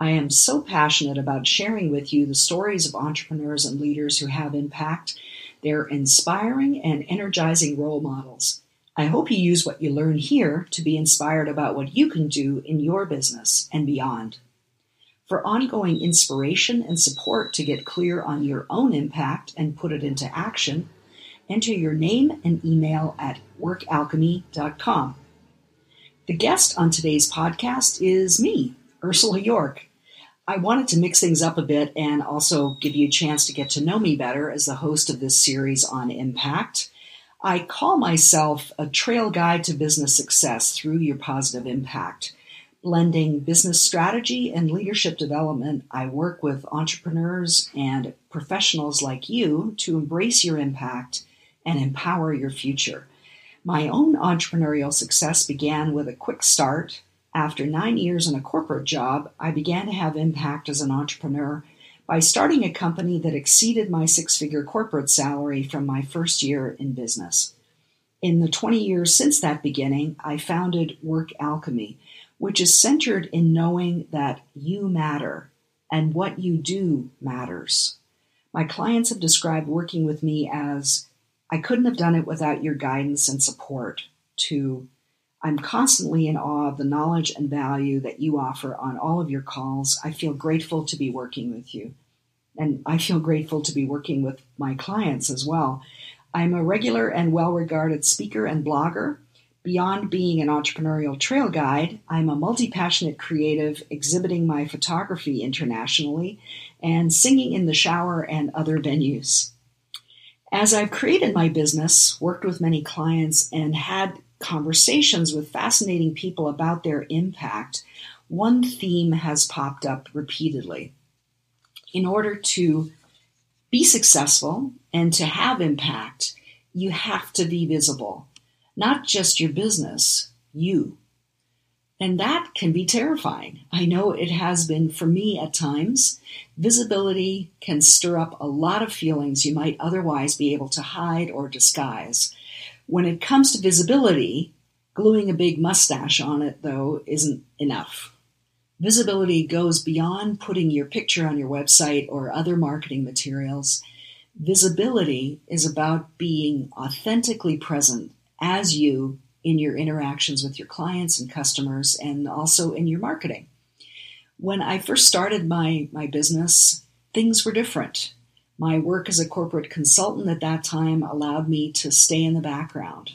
I am so passionate about sharing with you the stories of entrepreneurs and leaders who have impact. They're inspiring and energizing role models. I hope you use what you learn here to be inspired about what you can do in your business and beyond. For ongoing inspiration and support to get clear on your own impact and put it into action, enter your name and email at workalchemy.com. The guest on today's podcast is me, Ursula Jorch. I wanted to mix things up a bit and also give you a chance to get to know me better as the host of this series on impact. I call myself a trail guide to business success through your positive impact. Blending business strategy and leadership development, I work with entrepreneurs and professionals like you to embrace your impact and empower your future. My own entrepreneurial success began with a quick start after nine years in a corporate job, I began to have impact as an entrepreneur by starting a company that exceeded my six figure corporate salary from my first year in business. In the 20 years since that beginning, I founded Work Alchemy, which is centered in knowing that you matter and what you do matters. My clients have described working with me as I couldn't have done it without your guidance and support, to I'm constantly in awe of the knowledge and value that you offer on all of your calls. I feel grateful to be working with you. And I feel grateful to be working with my clients as well. I'm a regular and well regarded speaker and blogger. Beyond being an entrepreneurial trail guide, I'm a multi passionate creative exhibiting my photography internationally and singing in the shower and other venues. As I've created my business, worked with many clients, and had conversations with fascinating people about their impact, one theme has popped up repeatedly. In order to be successful and to have impact, you have to be visible. Not just your business, you. And that can be terrifying. I know it has been for me at times. Visibility can stir up a lot of feelings you might otherwise be able to hide or disguise. When it comes to visibility, gluing a big mustache on it, though, isn't enough. Visibility goes beyond putting your picture on your website or other marketing materials. Visibility is about being authentically present as you in your interactions with your clients and customers and also in your marketing. When I first started my, my business, things were different. My work as a corporate consultant at that time allowed me to stay in the background.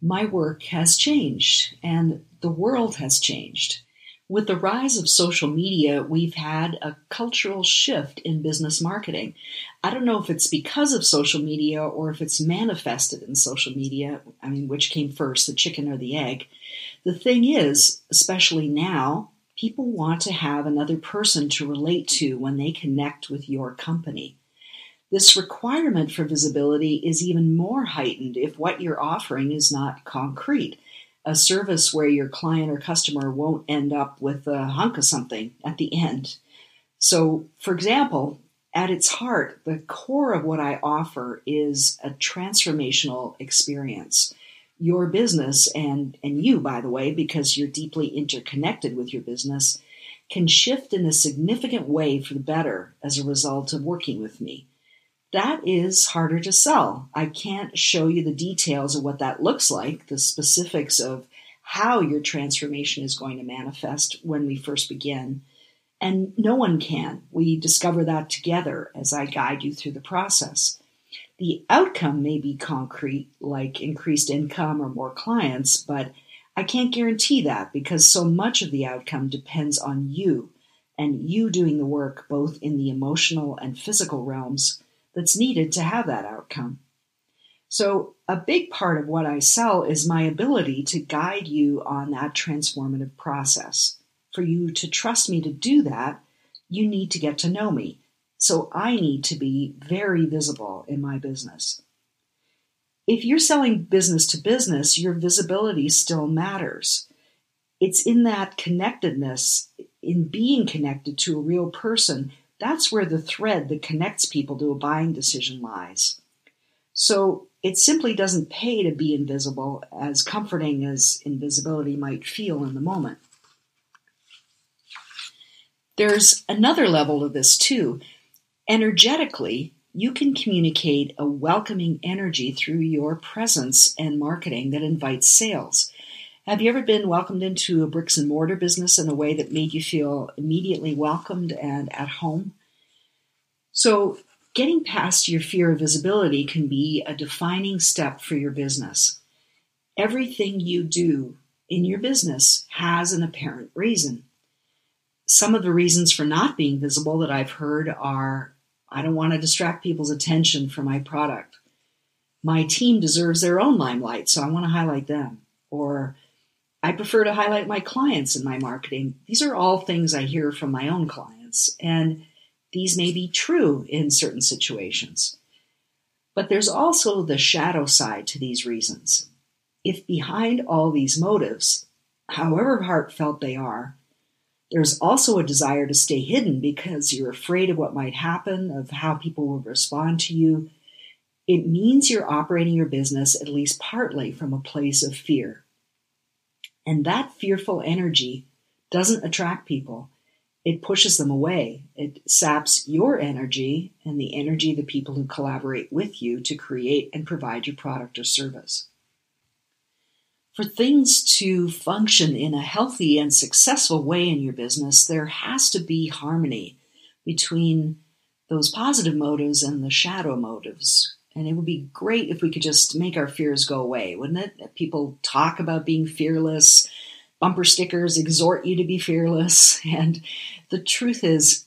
My work has changed and the world has changed. With the rise of social media, we've had a cultural shift in business marketing. I don't know if it's because of social media or if it's manifested in social media. I mean, which came first, the chicken or the egg? The thing is, especially now, people want to have another person to relate to when they connect with your company. This requirement for visibility is even more heightened if what you're offering is not concrete. A service where your client or customer won't end up with a hunk of something at the end. So, for example, at its heart, the core of what I offer is a transformational experience. Your business, and, and you, by the way, because you're deeply interconnected with your business, can shift in a significant way for the better as a result of working with me that is harder to sell. I can't show you the details of what that looks like, the specifics of how your transformation is going to manifest when we first begin. And no one can. We discover that together as I guide you through the process. The outcome may be concrete, like increased income or more clients, but I can't guarantee that because so much of the outcome depends on you and you doing the work both in the emotional and physical realms that's needed to have that outcome. So, a big part of what I sell is my ability to guide you on that transformative process. For you to trust me to do that, you need to get to know me. So I need to be very visible in my business. If you're selling business to business, your visibility still matters. It's in that connectedness, in being connected to a real person, that's where the thread that connects people to a buying decision lies. So it simply doesn't pay to be invisible, as comforting as invisibility might feel in the moment. There's another level to this too. Energetically, you can communicate a welcoming energy through your presence and marketing that invites sales. Have you ever been welcomed into a bricks and mortar business in a way that made you feel immediately welcomed and at home? So, Getting past your fear of visibility can be a defining step for your business. Everything you do in your business has an apparent reason. Some of the reasons for not being visible that I've heard are I don't want to distract people's attention from my product. My team deserves their own limelight, so I want to highlight them. Or I prefer to highlight my clients in my marketing. These are all things I hear from my own clients. And these may be true in certain situations. But there's also the shadow side to these reasons. If behind all these motives, however heartfelt they are, there's also a desire to stay hidden because you're afraid of what might happen, of how people will respond to you, it means you're operating your business at least partly from a place of fear. And that fearful energy doesn't attract people it pushes them away. It saps your energy and the energy of the people who collaborate with you to create and provide your product or service. For things to function in a healthy and successful way in your business, there has to be harmony between those positive motives and the shadow motives. And it would be great if we could just make our fears go away, wouldn't it? People talk about being fearless, bumper stickers exhort you to be fearless. And the truth is,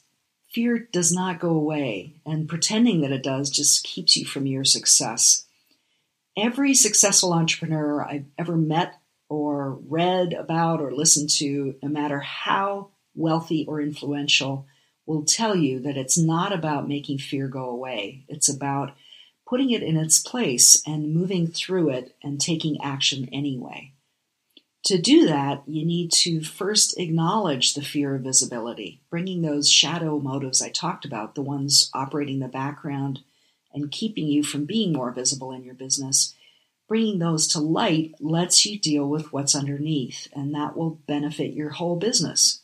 fear does not go away, and pretending that it does just keeps you from your success. Every successful entrepreneur I've ever met or read about or listened to, no matter how wealthy or influential, will tell you that it's not about making fear go away. It's about putting it in its place and moving through it and taking action anyway. To do that, you need to first acknowledge the fear of visibility, bringing those shadow motives I talked about, the ones operating in the background and keeping you from being more visible in your business. Bringing those to light lets you deal with what's underneath, and that will benefit your whole business.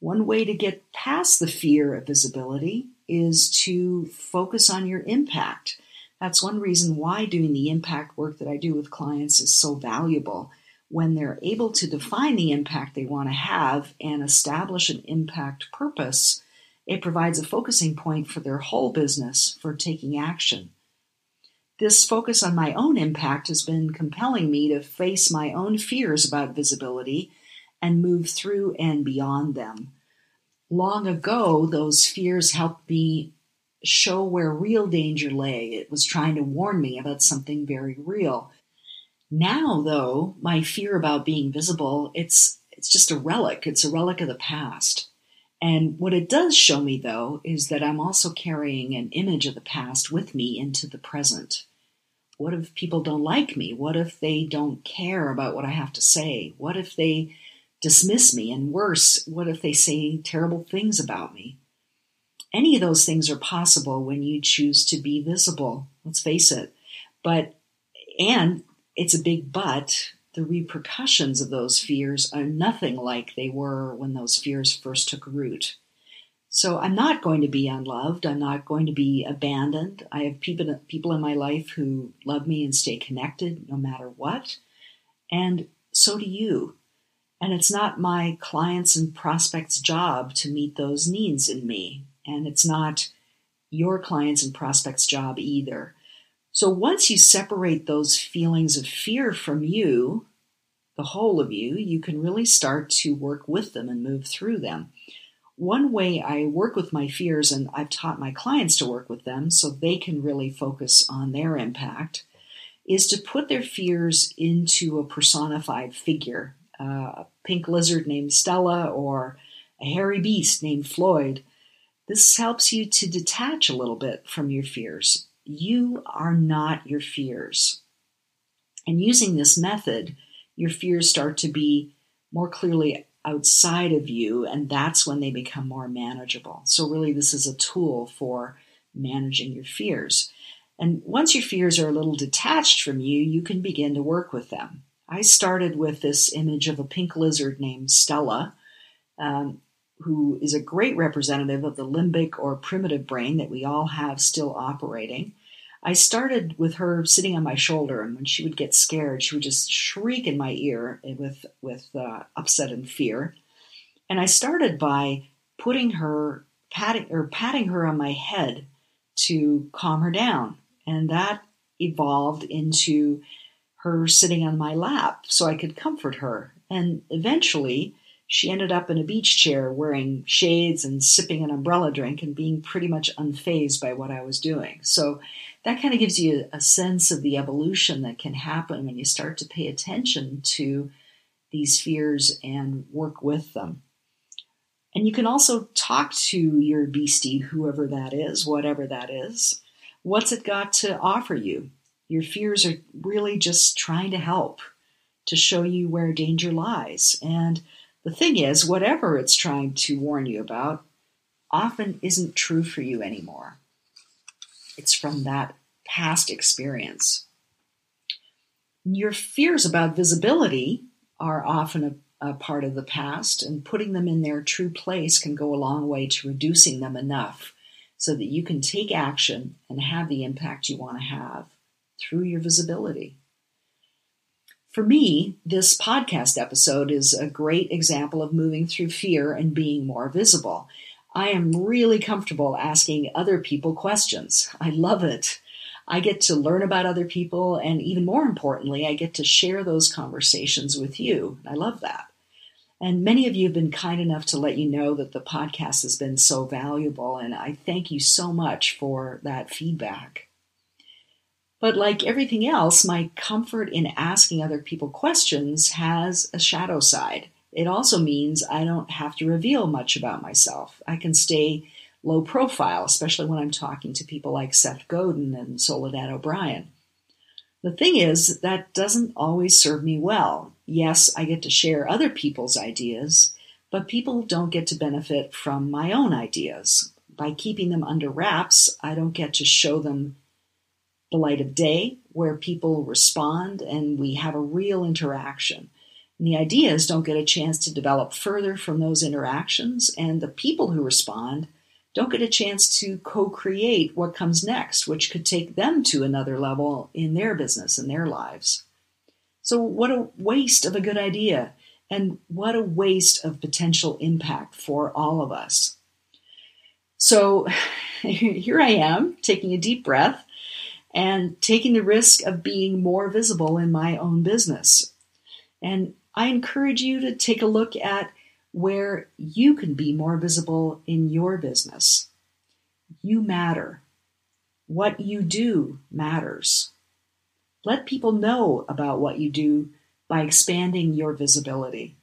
One way to get past the fear of visibility is to focus on your impact. That's one reason why doing the impact work that I do with clients is so valuable when they're able to define the impact they want to have and establish an impact purpose, it provides a focusing point for their whole business for taking action. This focus on my own impact has been compelling me to face my own fears about visibility and move through and beyond them. Long ago, those fears helped me show where real danger lay. It was trying to warn me about something very real. Now, though, my fear about being visible, it's it's just a relic. It's a relic of the past. And what it does show me, though, is that I'm also carrying an image of the past with me into the present. What if people don't like me? What if they don't care about what I have to say? What if they dismiss me? And worse, what if they say terrible things about me? Any of those things are possible when you choose to be visible. Let's face it. But, and it's a big but. The repercussions of those fears are nothing like they were when those fears first took root. So I'm not going to be unloved. I'm not going to be abandoned. I have people, people in my life who love me and stay connected no matter what. And so do you. And it's not my clients and prospects' job to meet those needs in me. And it's not your clients and prospects' job either. So once you separate those feelings of fear from you, the whole of you, you can really start to work with them and move through them. One way I work with my fears, and I've taught my clients to work with them so they can really focus on their impact, is to put their fears into a personified figure uh, a pink lizard named Stella or a hairy beast named Floyd This helps you to detach a little bit from your fears. You are not your fears. And using this method, your fears start to be more clearly outside of you, and that's when they become more manageable. So, really, this is a tool for managing your fears. And once your fears are a little detached from you, you can begin to work with them. I started with this image of a pink lizard named Stella, um, who is a great representative of the limbic or primitive brain that we all have still operating. I started with her sitting on my shoulder, and when she would get scared, she would just shriek in my ear with with uh, upset and fear. And I started by putting her patting or patting her on my head to calm her down, and that evolved into her sitting on my lap so I could comfort her. And eventually, she ended up in a beach chair wearing shades and sipping an umbrella drink and being pretty much unfazed by what I was doing. So that kind of gives you a sense of the evolution that can happen when you start to pay attention to these fears and work with them. And you can also talk to your beastie, whoever that is, whatever that is. What's it got to offer you? Your fears are really just trying to help, to show you where danger lies. And the thing is, whatever it's trying to warn you about often isn't true for you anymore. It's from that past experience. Your fears about visibility are often a, a, part of the past, and putting them in their true place can go a long way to reducing them enough so that you can take action and have the impact you want to have through your visibility. For me, this podcast episode is a great example of moving through fear and being more visible. I am really comfortable asking other people questions. I love it. I get to learn about other people, and even more importantly, I get to share those conversations with you. I love that. And many of you have been kind enough to let you know that the podcast has been so valuable, and I thank you so much for that feedback. But like everything else, my comfort in asking other people questions has a shadow side. It also means I don't have to reveal much about myself. I can stay low profile, especially when I'm talking to people like Seth Godin and Soledad O'Brien. The thing is, that doesn't always serve me well. Yes, I get to share other people's ideas, but people don't get to benefit from my own ideas. By keeping them under wraps, I don't get to show them the light of day where people respond and we have a real interaction. And the ideas don't get a chance to develop further from those interactions, and the people who respond don't get a chance to co create what comes next, which could take them to another level in their business and their lives. So, what a waste of a good idea, and what a waste of potential impact for all of us. So, here I am taking a deep breath and taking the risk of being more visible in my own business. And I encourage you to take a look at where you can be more visible in your business. You matter. What you do matters. Let people know about what you do by expanding your visibility.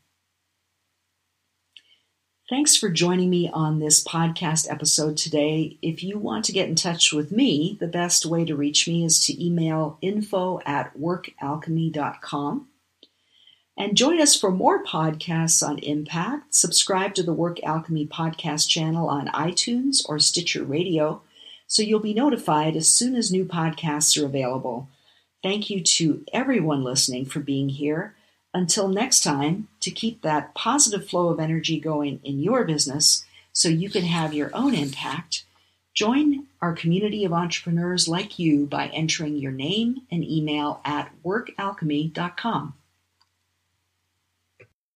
Thanks for joining me on this podcast episode today. If you want to get in touch with me, the best way to reach me is to email info at workalchemy.com. And join us for more podcasts on impact. Subscribe to the Work Alchemy podcast channel on iTunes or Stitcher Radio so you'll be notified as soon as new podcasts are available. Thank you to everyone listening for being here. Until next time, to keep that positive flow of energy going in your business so you can have your own impact, join our community of entrepreneurs like you by entering your name and email at workalchemy.com.